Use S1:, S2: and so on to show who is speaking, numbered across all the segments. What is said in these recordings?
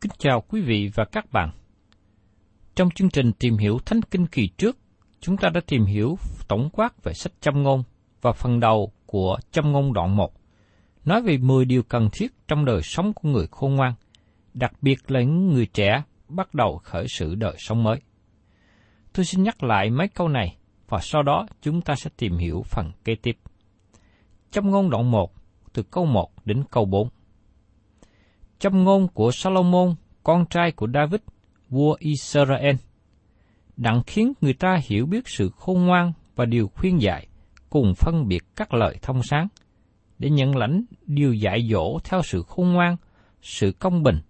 S1: Kính chào quý vị và các bạn. Trong chương trình tìm hiểu Thánh Kinh kỳ trước, chúng ta đã tìm hiểu tổng quát về sách châm ngôn và phần đầu của châm ngôn đoạn 1, nói về 10 điều cần thiết trong đời sống của người khôn ngoan, đặc biệt là những người trẻ bắt đầu khởi sự đời sống mới. Tôi xin nhắc lại mấy câu này và sau đó chúng ta sẽ tìm hiểu phần kế tiếp. Châm ngôn đoạn 1 từ câu 1 đến câu 4. Châm ngôn của Salomon, con trai của David, vua Israel, đặng khiến người ta hiểu biết sự khôn ngoan và điều khuyên dạy, cùng phân biệt các lời thông sáng, để nhận lãnh điều dạy dỗ theo sự khôn ngoan, sự công bình,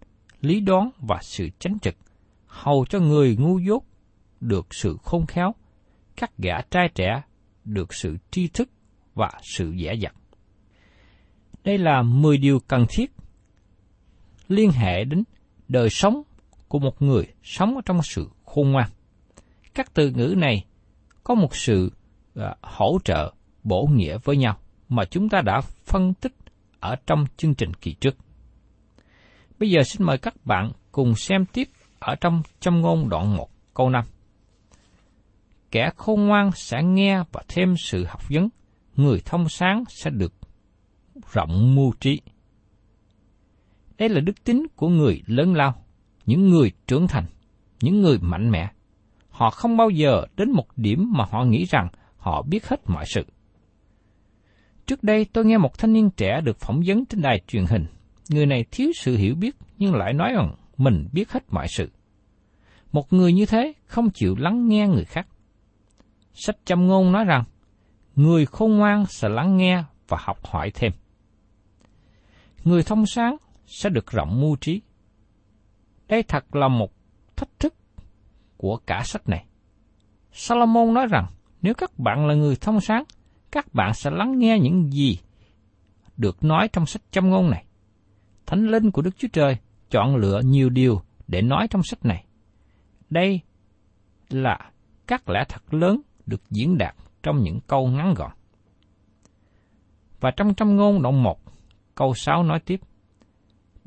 S1: lý đoán và sự chánh trực, hầu cho người ngu dốt được sự khôn khéo, các gã trai trẻ được sự tri thức và sự dễ dặt. Đây là 10 điều cần thiết liên hệ đến đời sống của một người sống ở trong sự khôn ngoan. Các từ ngữ này có một sự uh, hỗ trợ bổ nghĩa với nhau mà chúng ta đã phân tích ở trong chương trình kỳ trước. Bây giờ xin mời các bạn cùng xem tiếp ở trong châm ngôn đoạn 1 câu 5. Kẻ khôn ngoan sẽ nghe và thêm sự học vấn, người thông sáng sẽ được rộng mưu trí. Đây là đức tính của người lớn lao, những người trưởng thành, những người mạnh mẽ. Họ không bao giờ đến một điểm mà họ nghĩ rằng họ biết hết mọi sự. Trước đây tôi nghe một thanh niên trẻ được phỏng vấn trên đài truyền hình. Người này thiếu sự hiểu biết nhưng lại nói rằng mình biết hết mọi sự. Một người như thế không chịu lắng nghe người khác. Sách châm ngôn nói rằng, người khôn ngoan sẽ lắng nghe và học hỏi thêm. Người thông sáng sẽ được rộng mưu trí. Đây thật là một thách thức của cả sách này. Salomon nói rằng, nếu các bạn là người thông sáng, các bạn sẽ lắng nghe những gì được nói trong sách châm ngôn này. Thánh linh của Đức Chúa Trời chọn lựa nhiều điều để nói trong sách này. Đây là các lẽ thật lớn được diễn đạt trong những câu ngắn gọn. Và trong trăm ngôn đoạn 1, câu 6 nói tiếp,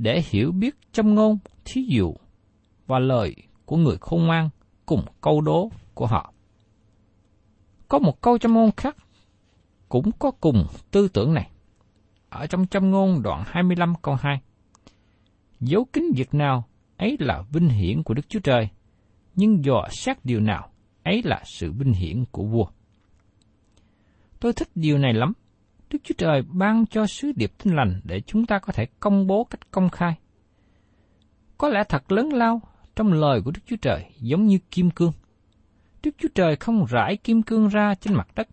S1: để hiểu biết châm ngôn, thí dụ và lời của người khôn ngoan cùng câu đố của họ. Có một câu châm ngôn khác cũng có cùng tư tưởng này. Ở trong châm ngôn đoạn 25 câu 2. Dấu kính việc nào ấy là vinh hiển của Đức Chúa Trời, nhưng dò xét điều nào, ấy là sự vinh hiển của vua. Tôi thích điều này lắm. Đức Chúa Trời ban cho sứ điệp tin lành để chúng ta có thể công bố cách công khai. Có lẽ thật lớn lao trong lời của Đức Chúa Trời giống như kim cương. Đức Chúa Trời không rải kim cương ra trên mặt đất.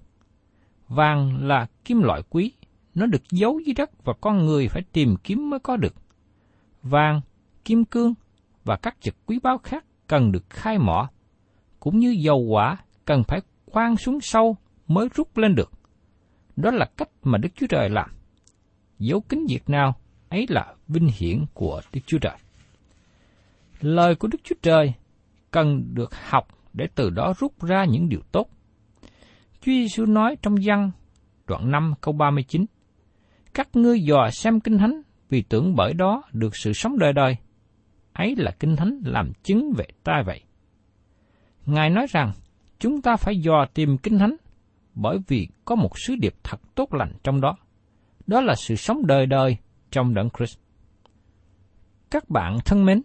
S1: Vàng là kim loại quý, nó được giấu dưới đất và con người phải tìm kiếm mới có được. Vàng, kim cương và các vật quý báu khác cần được khai mỏ, cũng như dầu quả cần phải khoan xuống sâu mới rút lên được. Đó là cách mà Đức Chúa Trời làm. Dấu kính việc nào, ấy là vinh hiển của Đức Chúa Trời. Lời của Đức Chúa Trời cần được học để từ đó rút ra những điều tốt. Chúa Giêsu nói trong văn đoạn 5 câu 39, Các ngươi dò xem kinh thánh vì tưởng bởi đó được sự sống đời đời. Ấy là kinh thánh làm chứng về ta vậy. Ngài nói rằng, chúng ta phải dò tìm kinh thánh bởi vì có một sứ điệp thật tốt lành trong đó. Đó là sự sống đời đời trong đấng Christ. Các bạn thân mến,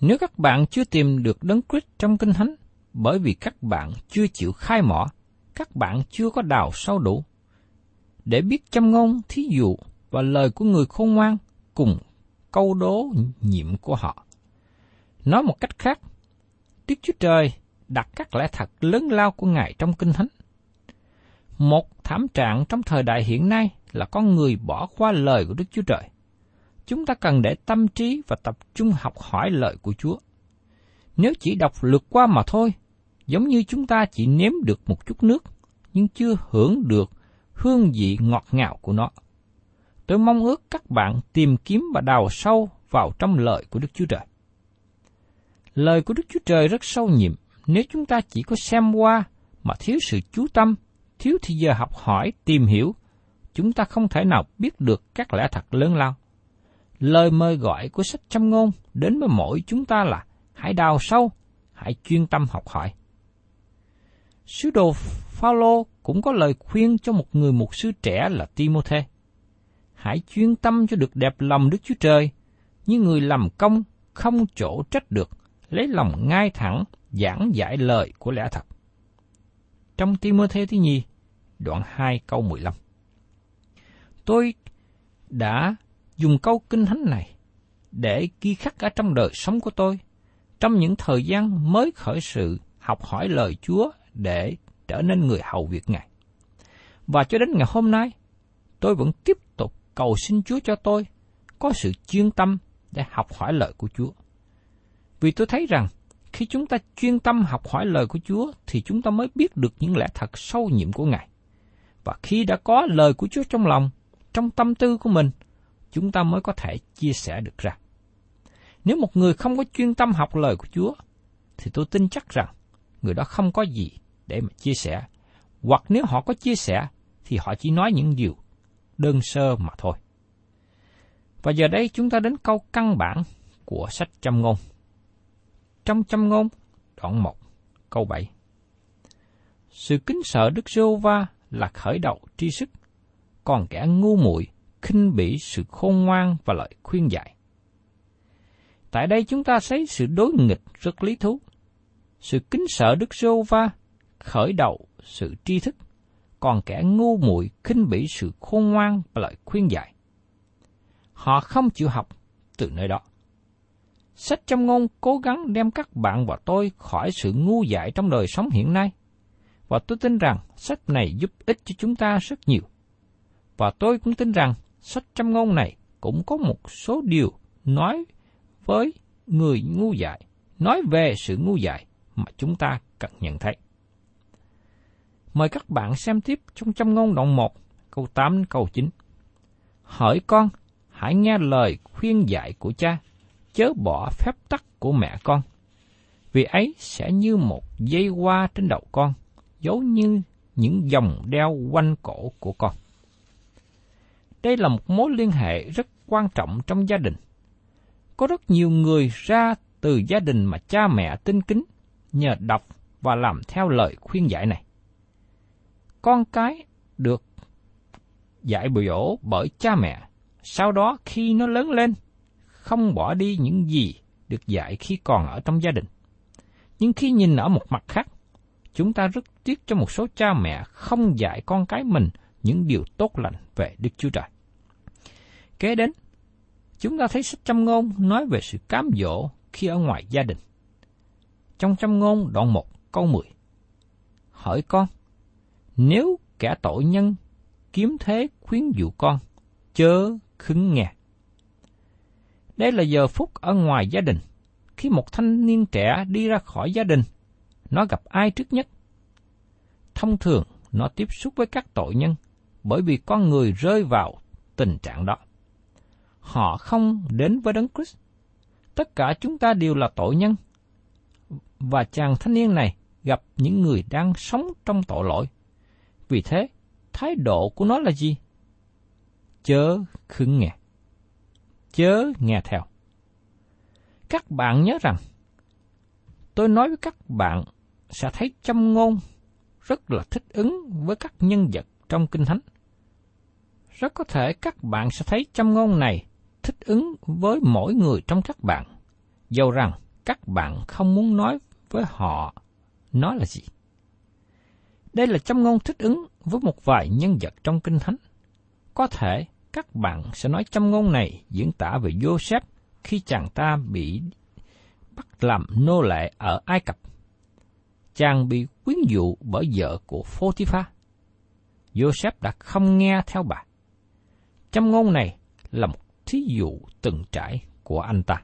S1: nếu các bạn chưa tìm được đấng Christ trong kinh thánh, bởi vì các bạn chưa chịu khai mỏ, các bạn chưa có đào sâu đủ. Để biết châm ngôn, thí dụ và lời của người khôn ngoan cùng câu đố nhiệm của họ. Nói một cách khác, Đức Chúa Trời đặt các lẽ thật lớn lao của Ngài trong Kinh Thánh. Một thảm trạng trong thời đại hiện nay là con người bỏ qua lời của Đức Chúa Trời. Chúng ta cần để tâm trí và tập trung học hỏi lời của Chúa. Nếu chỉ đọc lượt qua mà thôi, giống như chúng ta chỉ nếm được một chút nước, nhưng chưa hưởng được hương vị ngọt ngào của nó. Tôi mong ước các bạn tìm kiếm và đào sâu vào trong lời của Đức Chúa Trời. Lời của Đức Chúa Trời rất sâu nhiệm, nếu chúng ta chỉ có xem qua mà thiếu sự chú tâm, thiếu thì giờ học hỏi, tìm hiểu, chúng ta không thể nào biết được các lẽ thật lớn lao. Lời mời gọi của sách châm ngôn đến với mỗi chúng ta là hãy đào sâu, hãy chuyên tâm học hỏi. Sứ đồ Phaolô cũng có lời khuyên cho một người mục sư trẻ là Timôthê. Hãy chuyên tâm cho được đẹp lòng Đức Chúa Trời, như người làm công không chỗ trách được, lấy lòng ngay thẳng giảng giải lời của lẽ thật. Trong Timôthê thứ nhì, đoạn 2 câu 15. Tôi đã dùng câu kinh thánh này để ghi khắc ở trong đời sống của tôi, trong những thời gian mới khởi sự học hỏi lời Chúa để trở nên người hầu việc Ngài. Và cho đến ngày hôm nay, tôi vẫn tiếp tục cầu xin Chúa cho tôi có sự chuyên tâm để học hỏi lời của Chúa. Vì tôi thấy rằng, khi chúng ta chuyên tâm học hỏi lời của Chúa thì chúng ta mới biết được những lẽ thật sâu nhiệm của Ngài. Và khi đã có lời của Chúa trong lòng, trong tâm tư của mình, chúng ta mới có thể chia sẻ được ra. Nếu một người không có chuyên tâm học lời của Chúa, thì tôi tin chắc rằng người đó không có gì để mà chia sẻ. Hoặc nếu họ có chia sẻ, thì họ chỉ nói những điều đơn sơ mà thôi. Và giờ đây chúng ta đến câu căn bản của sách châm ngôn. Trong châm ngôn, đoạn 1, câu 7. Sự kính sợ Đức giê va là khởi đầu tri sức, còn kẻ ngu muội khinh bỉ sự khôn ngoan và lời khuyên dạy. Tại đây chúng ta thấy sự đối nghịch rất lý thú. Sự kính sợ Đức giê va khởi đầu sự tri thức, còn kẻ ngu muội khinh bỉ sự khôn ngoan và lời khuyên dạy. Họ không chịu học từ nơi đó. Sách trong ngôn cố gắng đem các bạn và tôi khỏi sự ngu dại trong đời sống hiện nay. Và tôi tin rằng sách này giúp ích cho chúng ta rất nhiều. Và tôi cũng tin rằng sách trăm ngôn này cũng có một số điều nói với người ngu dại, nói về sự ngu dại mà chúng ta cần nhận thấy. Mời các bạn xem tiếp trong trăm ngôn đoạn 1, câu 8 câu 9. Hỏi con, hãy nghe lời khuyên dạy của cha, chớ bỏ phép tắc của mẹ con. Vì ấy sẽ như một dây hoa trên đầu con, giống như những dòng đeo quanh cổ của con. Đây là một mối liên hệ rất quan trọng trong gia đình. Có rất nhiều người ra từ gia đình mà cha mẹ tin kính nhờ đọc và làm theo lời khuyên dạy này con cái được dạy dỗ bởi cha mẹ, sau đó khi nó lớn lên, không bỏ đi những gì được dạy khi còn ở trong gia đình. Nhưng khi nhìn ở một mặt khác, chúng ta rất tiếc cho một số cha mẹ không dạy con cái mình những điều tốt lành về Đức Chúa Trời. Kế đến, chúng ta thấy sách châm ngôn nói về sự cám dỗ khi ở ngoài gia đình. Trong châm ngôn đoạn 1 câu 10 Hỏi con, nếu kẻ tội nhân kiếm thế khuyến dụ con, chớ khứng nghe. Đây là giờ phút ở ngoài gia đình, khi một thanh niên trẻ đi ra khỏi gia đình, nó gặp ai trước nhất? Thông thường, nó tiếp xúc với các tội nhân, bởi vì con người rơi vào tình trạng đó. Họ không đến với Đấng Christ. Tất cả chúng ta đều là tội nhân. Và chàng thanh niên này gặp những người đang sống trong tội lỗi. Vì thế, thái độ của nó là gì? Chớ khứng nghe. Chớ nghe theo. Các bạn nhớ rằng, tôi nói với các bạn sẽ thấy châm ngôn rất là thích ứng với các nhân vật trong Kinh Thánh. Rất có thể các bạn sẽ thấy châm ngôn này thích ứng với mỗi người trong các bạn, dầu rằng các bạn không muốn nói với họ nó là gì. Đây là châm ngôn thích ứng với một vài nhân vật trong Kinh Thánh. Có thể các bạn sẽ nói châm ngôn này diễn tả về Joseph khi chàng ta bị bắt làm nô lệ ở Ai Cập. Chàng bị quyến dụ bởi vợ của Photipha. Joseph đã không nghe theo bà. Châm ngôn này là một thí dụ từng trải của anh ta.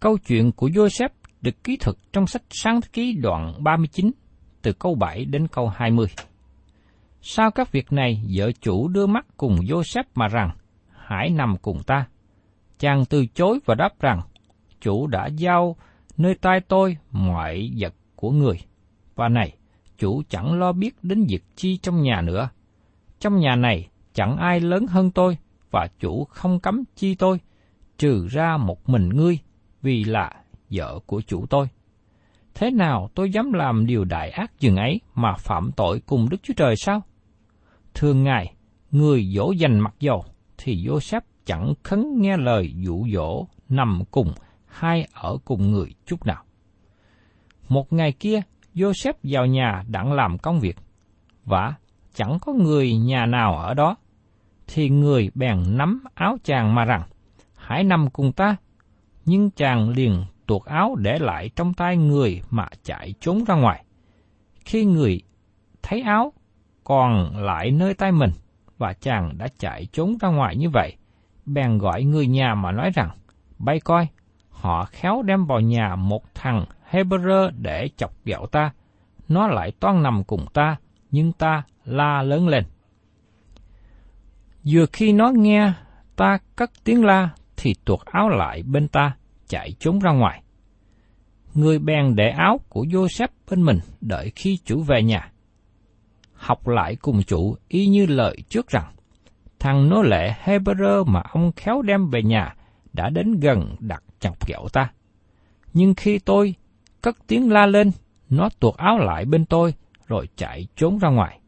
S1: Câu chuyện của Joseph được ký thực trong sách Sáng Thế Ký đoạn 39, từ câu 7 đến câu 20. Sau các việc này, vợ chủ đưa mắt cùng Joseph mà rằng, hãy nằm cùng ta. Chàng từ chối và đáp rằng, chủ đã giao nơi tay tôi mọi vật của người. Và này, chủ chẳng lo biết đến việc chi trong nhà nữa. Trong nhà này chẳng ai lớn hơn tôi, và chủ không cấm chi tôi, trừ ra một mình ngươi, vì là vợ của chủ tôi. Thế nào tôi dám làm điều đại ác dường ấy mà phạm tội cùng Đức Chúa Trời sao? Thường ngày, người dỗ dành mặc dầu, thì Joseph chẳng khấn nghe lời dụ dỗ nằm cùng hay ở cùng người chút nào. Một ngày kia, Joseph vào nhà đặng làm công việc, và chẳng có người nhà nào ở đó, thì người bèn nắm áo chàng mà rằng, hãy nằm cùng ta. Nhưng chàng liền tuột áo để lại trong tay người mà chạy trốn ra ngoài. Khi người thấy áo còn lại nơi tay mình, và chàng đã chạy trốn ra ngoài như vậy, bèn gọi người nhà mà nói rằng, bay coi, họ khéo đem vào nhà một thằng Hebrew để chọc ghẹo ta, nó lại toan nằm cùng ta, nhưng ta la lớn lên. Vừa khi nó nghe ta cất tiếng la, thì tuột áo lại bên ta, chạy trốn ra ngoài. Người bèn để áo của Joseph bên mình đợi khi chủ về nhà. Học lại cùng chủ y như lời trước rằng, thằng nô lệ Hebrew mà ông khéo đem về nhà đã đến gần đặt chọc ghẹo ta. Nhưng khi tôi cất tiếng la lên, nó tuột áo lại bên tôi, rồi chạy trốn ra ngoài.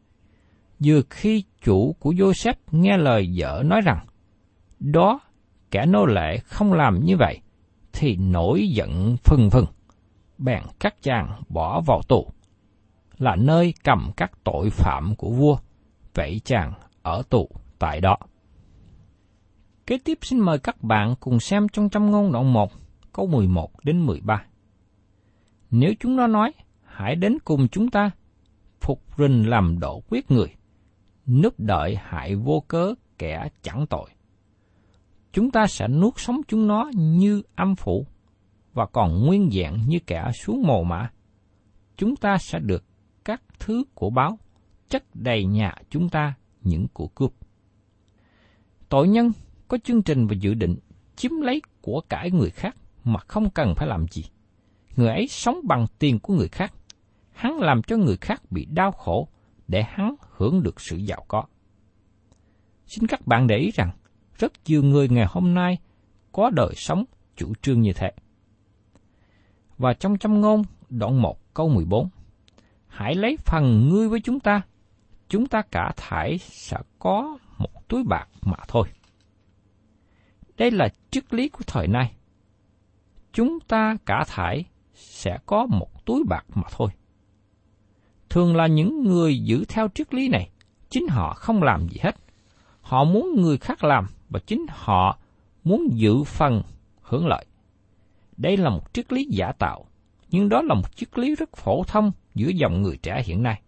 S1: Vừa khi chủ của Joseph nghe lời vợ nói rằng, đó, kẻ nô lệ không làm như vậy, thì nổi giận phừng phừng, bèn cắt chàng bỏ vào tù, là nơi cầm các tội phạm của vua, vậy chàng ở tù tại đó. Kế tiếp xin mời các bạn cùng xem trong trăm ngôn đoạn 1, câu 11 đến 13. Nếu chúng nó nói, hãy đến cùng chúng ta, phục rình làm độ quyết người, núp đợi hại vô cớ kẻ chẳng tội. Chúng ta sẽ nuốt sống chúng nó như âm phủ, và còn nguyên dạng như kẻ xuống mồ mã. Chúng ta sẽ được các thứ của báo, chất đầy nhà chúng ta những của cướp. Tội nhân có chương trình và dự định chiếm lấy của cải người khác mà không cần phải làm gì. Người ấy sống bằng tiền của người khác. Hắn làm cho người khác bị đau khổ để hắn hưởng được sự giàu có. Xin các bạn để ý rằng, rất nhiều người ngày hôm nay có đời sống chủ trương như thế. Và trong châm ngôn đoạn 1 câu 14, Hãy lấy phần ngươi với chúng ta, chúng ta cả thải sẽ có một túi bạc mà thôi. Đây là triết lý của thời nay. chúng ta cả thải sẽ có một túi bạc mà thôi. Thường là những người giữ theo triết lý này, chính họ không làm gì hết. Họ muốn người khác làm và chính họ muốn giữ phần hưởng lợi. Đây là một triết lý giả tạo, nhưng đó là một triết lý rất phổ thông giữa dòng người trẻ hiện nay.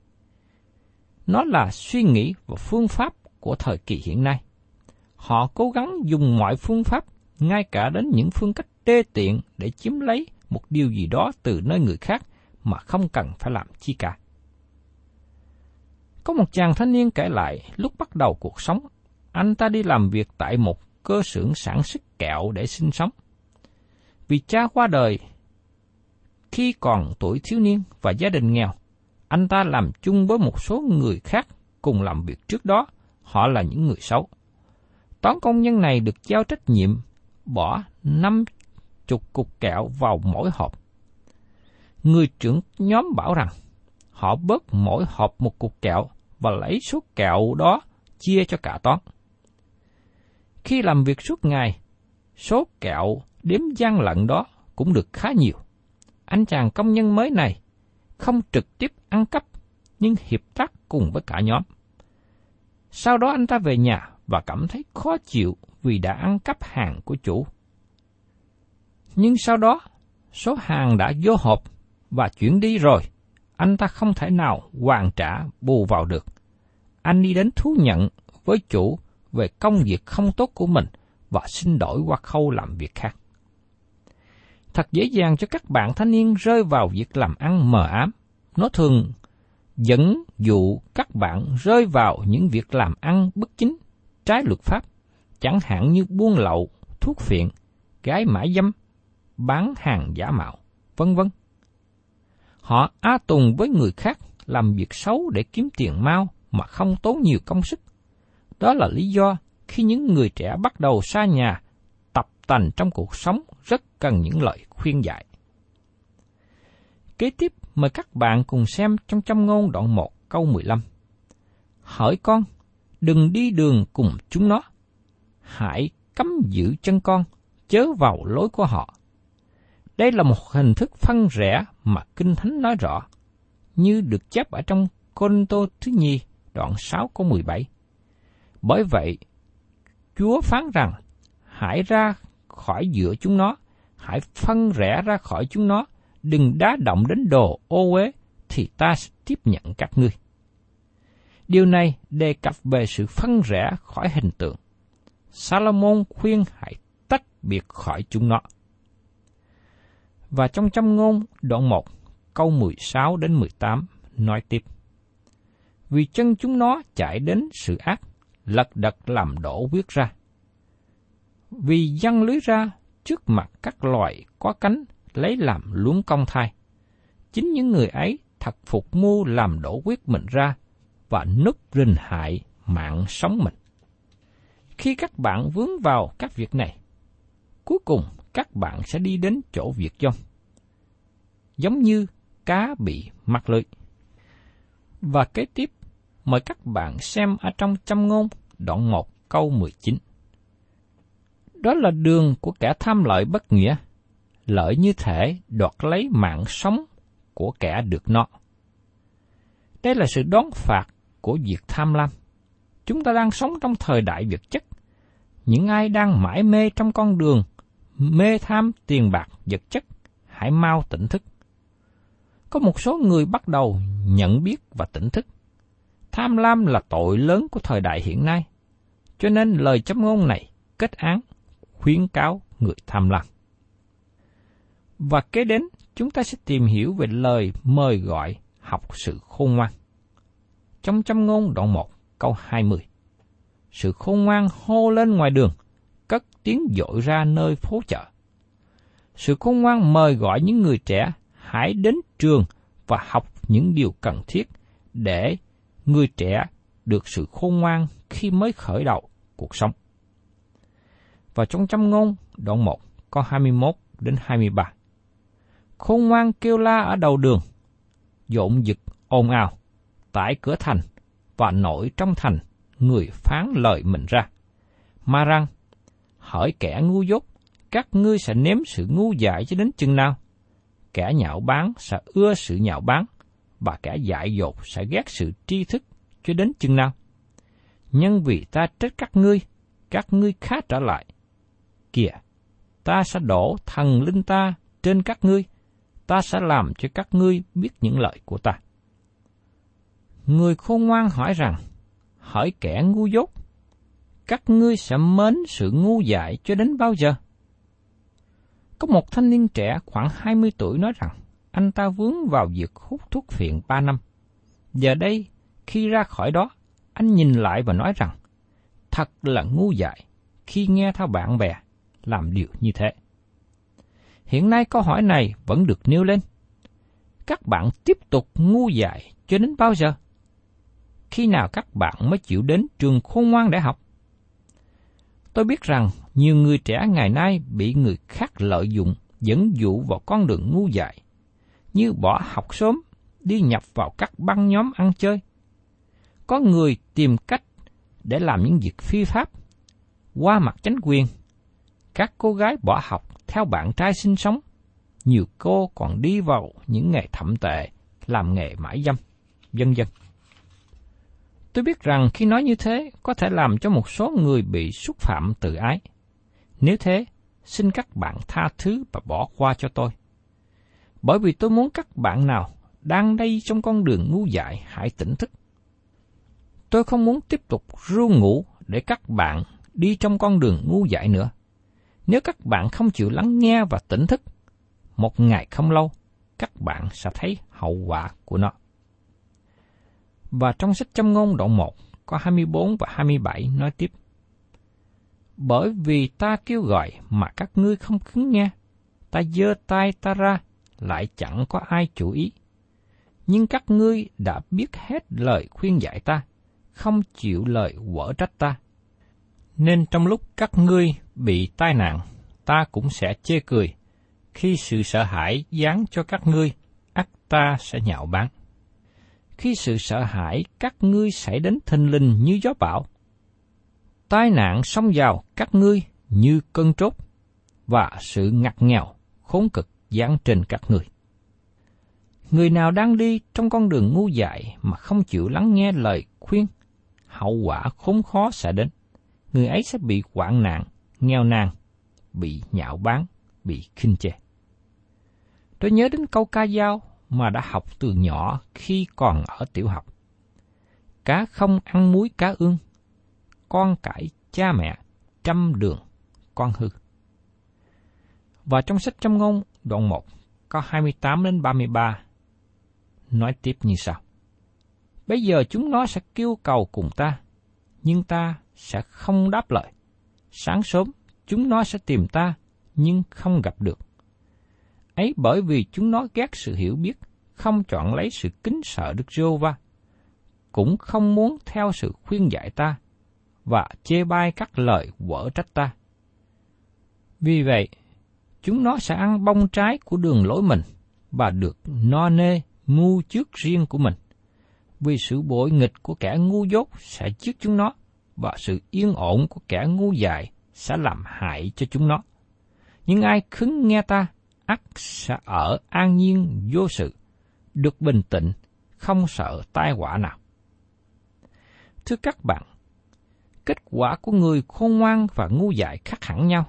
S1: Nó là suy nghĩ và phương pháp của thời kỳ hiện nay. Họ cố gắng dùng mọi phương pháp, ngay cả đến những phương cách đê tiện để chiếm lấy một điều gì đó từ nơi người khác mà không cần phải làm chi cả. Có một chàng thanh niên kể lại lúc bắt đầu cuộc sống, anh ta đi làm việc tại một cơ xưởng sản xuất kẹo để sinh sống. Vì cha qua đời khi còn tuổi thiếu niên và gia đình nghèo, anh ta làm chung với một số người khác cùng làm việc trước đó, họ là những người xấu. Toán công nhân này được giao trách nhiệm bỏ năm chục cục kẹo vào mỗi hộp. Người trưởng nhóm bảo rằng họ bớt mỗi hộp một cục kẹo và lấy số kẹo đó chia cho cả toán. Khi làm việc suốt ngày, số kẹo đếm gian lận đó cũng được khá nhiều. Anh chàng công nhân mới này không trực tiếp ăn cắp, nhưng hiệp tác cùng với cả nhóm. Sau đó anh ta về nhà và cảm thấy khó chịu vì đã ăn cắp hàng của chủ. Nhưng sau đó, số hàng đã vô hộp và chuyển đi rồi, anh ta không thể nào hoàn trả bù vào được. Anh đi đến thú nhận với chủ về công việc không tốt của mình và xin đổi qua khâu làm việc khác. Thật dễ dàng cho các bạn thanh niên rơi vào việc làm ăn mờ ám. Nó thường dẫn dụ các bạn rơi vào những việc làm ăn bất chính, trái luật pháp, chẳng hạn như buôn lậu, thuốc phiện, gái mãi dâm, bán hàng giả mạo, vân vân. Họ a tùng với người khác làm việc xấu để kiếm tiền mau mà không tốn nhiều công sức. Đó là lý do khi những người trẻ bắt đầu xa nhà, tập tành trong cuộc sống rất cần những lời khuyên dạy. Kế tiếp, mời các bạn cùng xem trong châm ngôn đoạn 1 câu 15. Hỏi con, đừng đi đường cùng chúng nó. Hãy cấm giữ chân con, chớ vào lối của họ. Đây là một hình thức phân rẽ mà Kinh Thánh nói rõ, như được chép ở trong Côn Tô thứ nhì, đoạn 6 câu 17. Bởi vậy, Chúa phán rằng, hãy ra khỏi giữa chúng nó, hãy phân rẽ ra khỏi chúng nó, đừng đá động đến đồ ô uế, thì ta sẽ tiếp nhận các ngươi. Điều này đề cập về sự phân rẽ khỏi hình tượng. Salomon khuyên hãy tách biệt khỏi chúng nó. Và trong châm ngôn đoạn 1, câu 16 đến 18 nói tiếp. Vì chân chúng nó chạy đến sự ác, lật đật làm đổ quyết ra. Vì dăng lưới ra trước mặt các loài có cánh lấy làm luống công thai. Chính những người ấy thật phục mưu làm đổ quyết mình ra và núp rình hại mạng sống mình. Khi các bạn vướng vào các việc này, cuối cùng các bạn sẽ đi đến chỗ việc dông. Giống như cá bị mắc lưới. Và kế tiếp, mời các bạn xem ở trong châm ngôn đoạn 1 câu 19. Đó là đường của kẻ tham lợi bất nghĩa, lợi như thể đoạt lấy mạng sống của kẻ được nó. Đây là sự đón phạt của việc tham lam. Chúng ta đang sống trong thời đại vật chất. Những ai đang mãi mê trong con đường, mê tham tiền bạc vật chất, hãy mau tỉnh thức. Có một số người bắt đầu nhận biết và tỉnh thức. Tham lam là tội lớn của thời đại hiện nay, cho nên lời châm ngôn này kết án, khuyến cáo người tham lam. Và kế đến, chúng ta sẽ tìm hiểu về lời mời gọi học sự khôn ngoan. Trong châm ngôn đoạn 1, câu 20. Sự khôn ngoan hô lên ngoài đường, cất tiếng dội ra nơi phố chợ. Sự khôn ngoan mời gọi những người trẻ hãy đến trường và học những điều cần thiết để người trẻ được sự khôn ngoan khi mới khởi đầu cuộc sống. Và trong châm ngôn đoạn 1 câu 21 đến 23. Khôn ngoan kêu la ở đầu đường, dộn dực ồn ào, tại cửa thành và nội trong thành người phán lời mình ra. Mà rằng, hỡi kẻ ngu dốt, các ngươi sẽ nếm sự ngu dại cho đến chừng nào? Kẻ nhạo báng sẽ ưa sự nhạo báng, và kẻ dại dột sẽ ghét sự tri thức cho đến chừng nào? Nhân vì ta trách các ngươi, các ngươi khá trở lại. Kìa, ta sẽ đổ thần linh ta trên các ngươi, ta sẽ làm cho các ngươi biết những lợi của ta. Người khôn ngoan hỏi rằng, hỏi kẻ ngu dốt, các ngươi sẽ mến sự ngu dại cho đến bao giờ? Có một thanh niên trẻ khoảng 20 tuổi nói rằng, anh ta vướng vào việc hút thuốc phiện 3 năm. Giờ đây, khi ra khỏi đó, anh nhìn lại và nói rằng, thật là ngu dại khi nghe theo bạn bè làm điều như thế. Hiện nay câu hỏi này vẫn được nêu lên. Các bạn tiếp tục ngu dại cho đến bao giờ? Khi nào các bạn mới chịu đến trường khôn ngoan để học? Tôi biết rằng nhiều người trẻ ngày nay bị người khác lợi dụng, dẫn dụ vào con đường ngu dại, như bỏ học sớm, đi nhập vào các băng nhóm ăn chơi. Có người tìm cách để làm những việc phi pháp, qua mặt chánh quyền. Các cô gái bỏ học theo bạn trai sinh sống. Nhiều cô còn đi vào những nghề thậm tệ, làm nghề mãi dâm, vân dân. Tôi biết rằng khi nói như thế có thể làm cho một số người bị xúc phạm tự ái. Nếu thế, xin các bạn tha thứ và bỏ qua cho tôi. Bởi vì tôi muốn các bạn nào đang đây trong con đường ngu dại hãy tỉnh thức. Tôi không muốn tiếp tục ru ngủ để các bạn đi trong con đường ngu dại nữa. Nếu các bạn không chịu lắng nghe và tỉnh thức, một ngày không lâu, các bạn sẽ thấy hậu quả của nó. Và trong sách châm ngôn đoạn 1 có 24 và 27 nói tiếp. Bởi vì ta kêu gọi mà các ngươi không cứng nghe, ta giơ tay ta ra, lại chẳng có ai chú ý. Nhưng các ngươi đã biết hết lời khuyên dạy ta, không chịu lời quở trách ta. Nên trong lúc các ngươi bị tai nạn, ta cũng sẽ chê cười. Khi sự sợ hãi dán cho các ngươi, ắt ta sẽ nhạo báng khi sự sợ hãi các ngươi xảy đến thình lình như gió bão. Tai nạn xông vào các ngươi như cơn trốt, và sự ngặt nghèo, khốn cực giáng trên các ngươi. Người nào đang đi trong con đường ngu dại mà không chịu lắng nghe lời khuyên, hậu quả khốn khó sẽ đến. Người ấy sẽ bị hoạn nạn, nghèo nàn, bị nhạo báng, bị khinh chê. Tôi nhớ đến câu ca dao mà đã học từ nhỏ khi còn ở tiểu học. Cá không ăn muối cá ương, con cải cha mẹ, trăm đường, con hư. Và trong sách trong ngôn đoạn 1 có 28 đến 33 nói tiếp như sau. Bây giờ chúng nó sẽ kêu cầu cùng ta, nhưng ta sẽ không đáp lời. Sáng sớm chúng nó sẽ tìm ta, nhưng không gặp được ấy bởi vì chúng nó ghét sự hiểu biết, không chọn lấy sự kính sợ Đức giê va cũng không muốn theo sự khuyên dạy ta, và chê bai các lời quở trách ta. Vì vậy, chúng nó sẽ ăn bông trái của đường lối mình, và được no nê ngu trước riêng của mình. Vì sự bội nghịch của kẻ ngu dốt sẽ trước chúng nó, và sự yên ổn của kẻ ngu dại sẽ làm hại cho chúng nó. Nhưng ai khứng nghe ta, ắt sẽ ở an nhiên vô sự, được bình tĩnh, không sợ tai họa nào. Thưa các bạn, kết quả của người khôn ngoan và ngu dại khác hẳn nhau.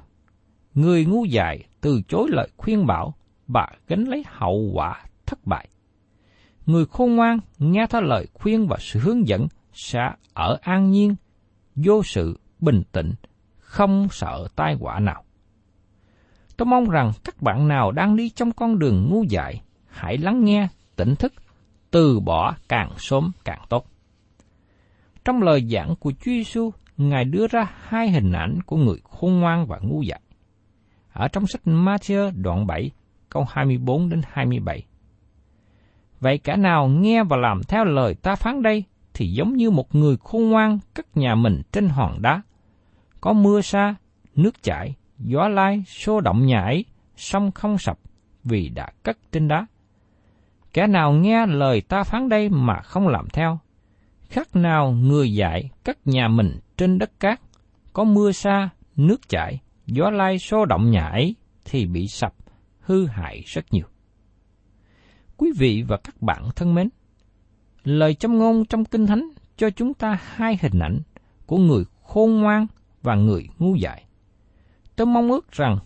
S1: Người ngu dại từ chối lời khuyên bảo và gánh lấy hậu quả thất bại. Người khôn ngoan nghe theo lời khuyên và sự hướng dẫn sẽ ở an nhiên, vô sự, bình tĩnh, không sợ tai họa nào. Tôi mong rằng các bạn nào đang đi trong con đường ngu dại, hãy lắng nghe, tỉnh thức, từ bỏ càng sớm càng tốt. Trong lời giảng của Chúa Giêsu, Ngài đưa ra hai hình ảnh của người khôn ngoan và ngu dại. Ở trong sách Matthew đoạn 7, câu 24 đến 27. Vậy cả nào nghe và làm theo lời ta phán đây thì giống như một người khôn ngoan cất nhà mình trên hòn đá. Có mưa xa, nước chảy, gió lai xô động nhảy sông không sập vì đã cất trên đá. Kẻ nào nghe lời ta phán đây mà không làm theo, khác nào người dạy cất nhà mình trên đất cát, có mưa xa, nước chảy, gió lai xô động nhảy thì bị sập, hư hại rất nhiều. Quý vị và các bạn thân mến, lời châm ngôn trong Kinh Thánh cho chúng ta hai hình ảnh của người khôn ngoan và người ngu dại. Tôi mong ước rằng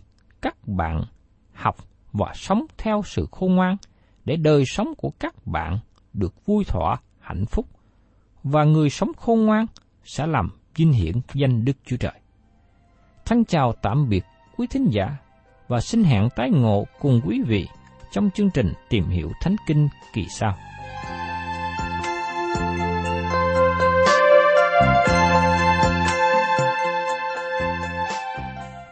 S1: các bạn học và sống theo sự khôn ngoan để đời sống của các bạn được vui thỏa, hạnh phúc và người sống khôn ngoan sẽ làm vinh hiển danh Đức Chúa Trời. Thân chào tạm biệt quý thính giả và xin hẹn tái ngộ cùng quý vị trong chương trình tìm hiểu Thánh Kinh kỳ sau.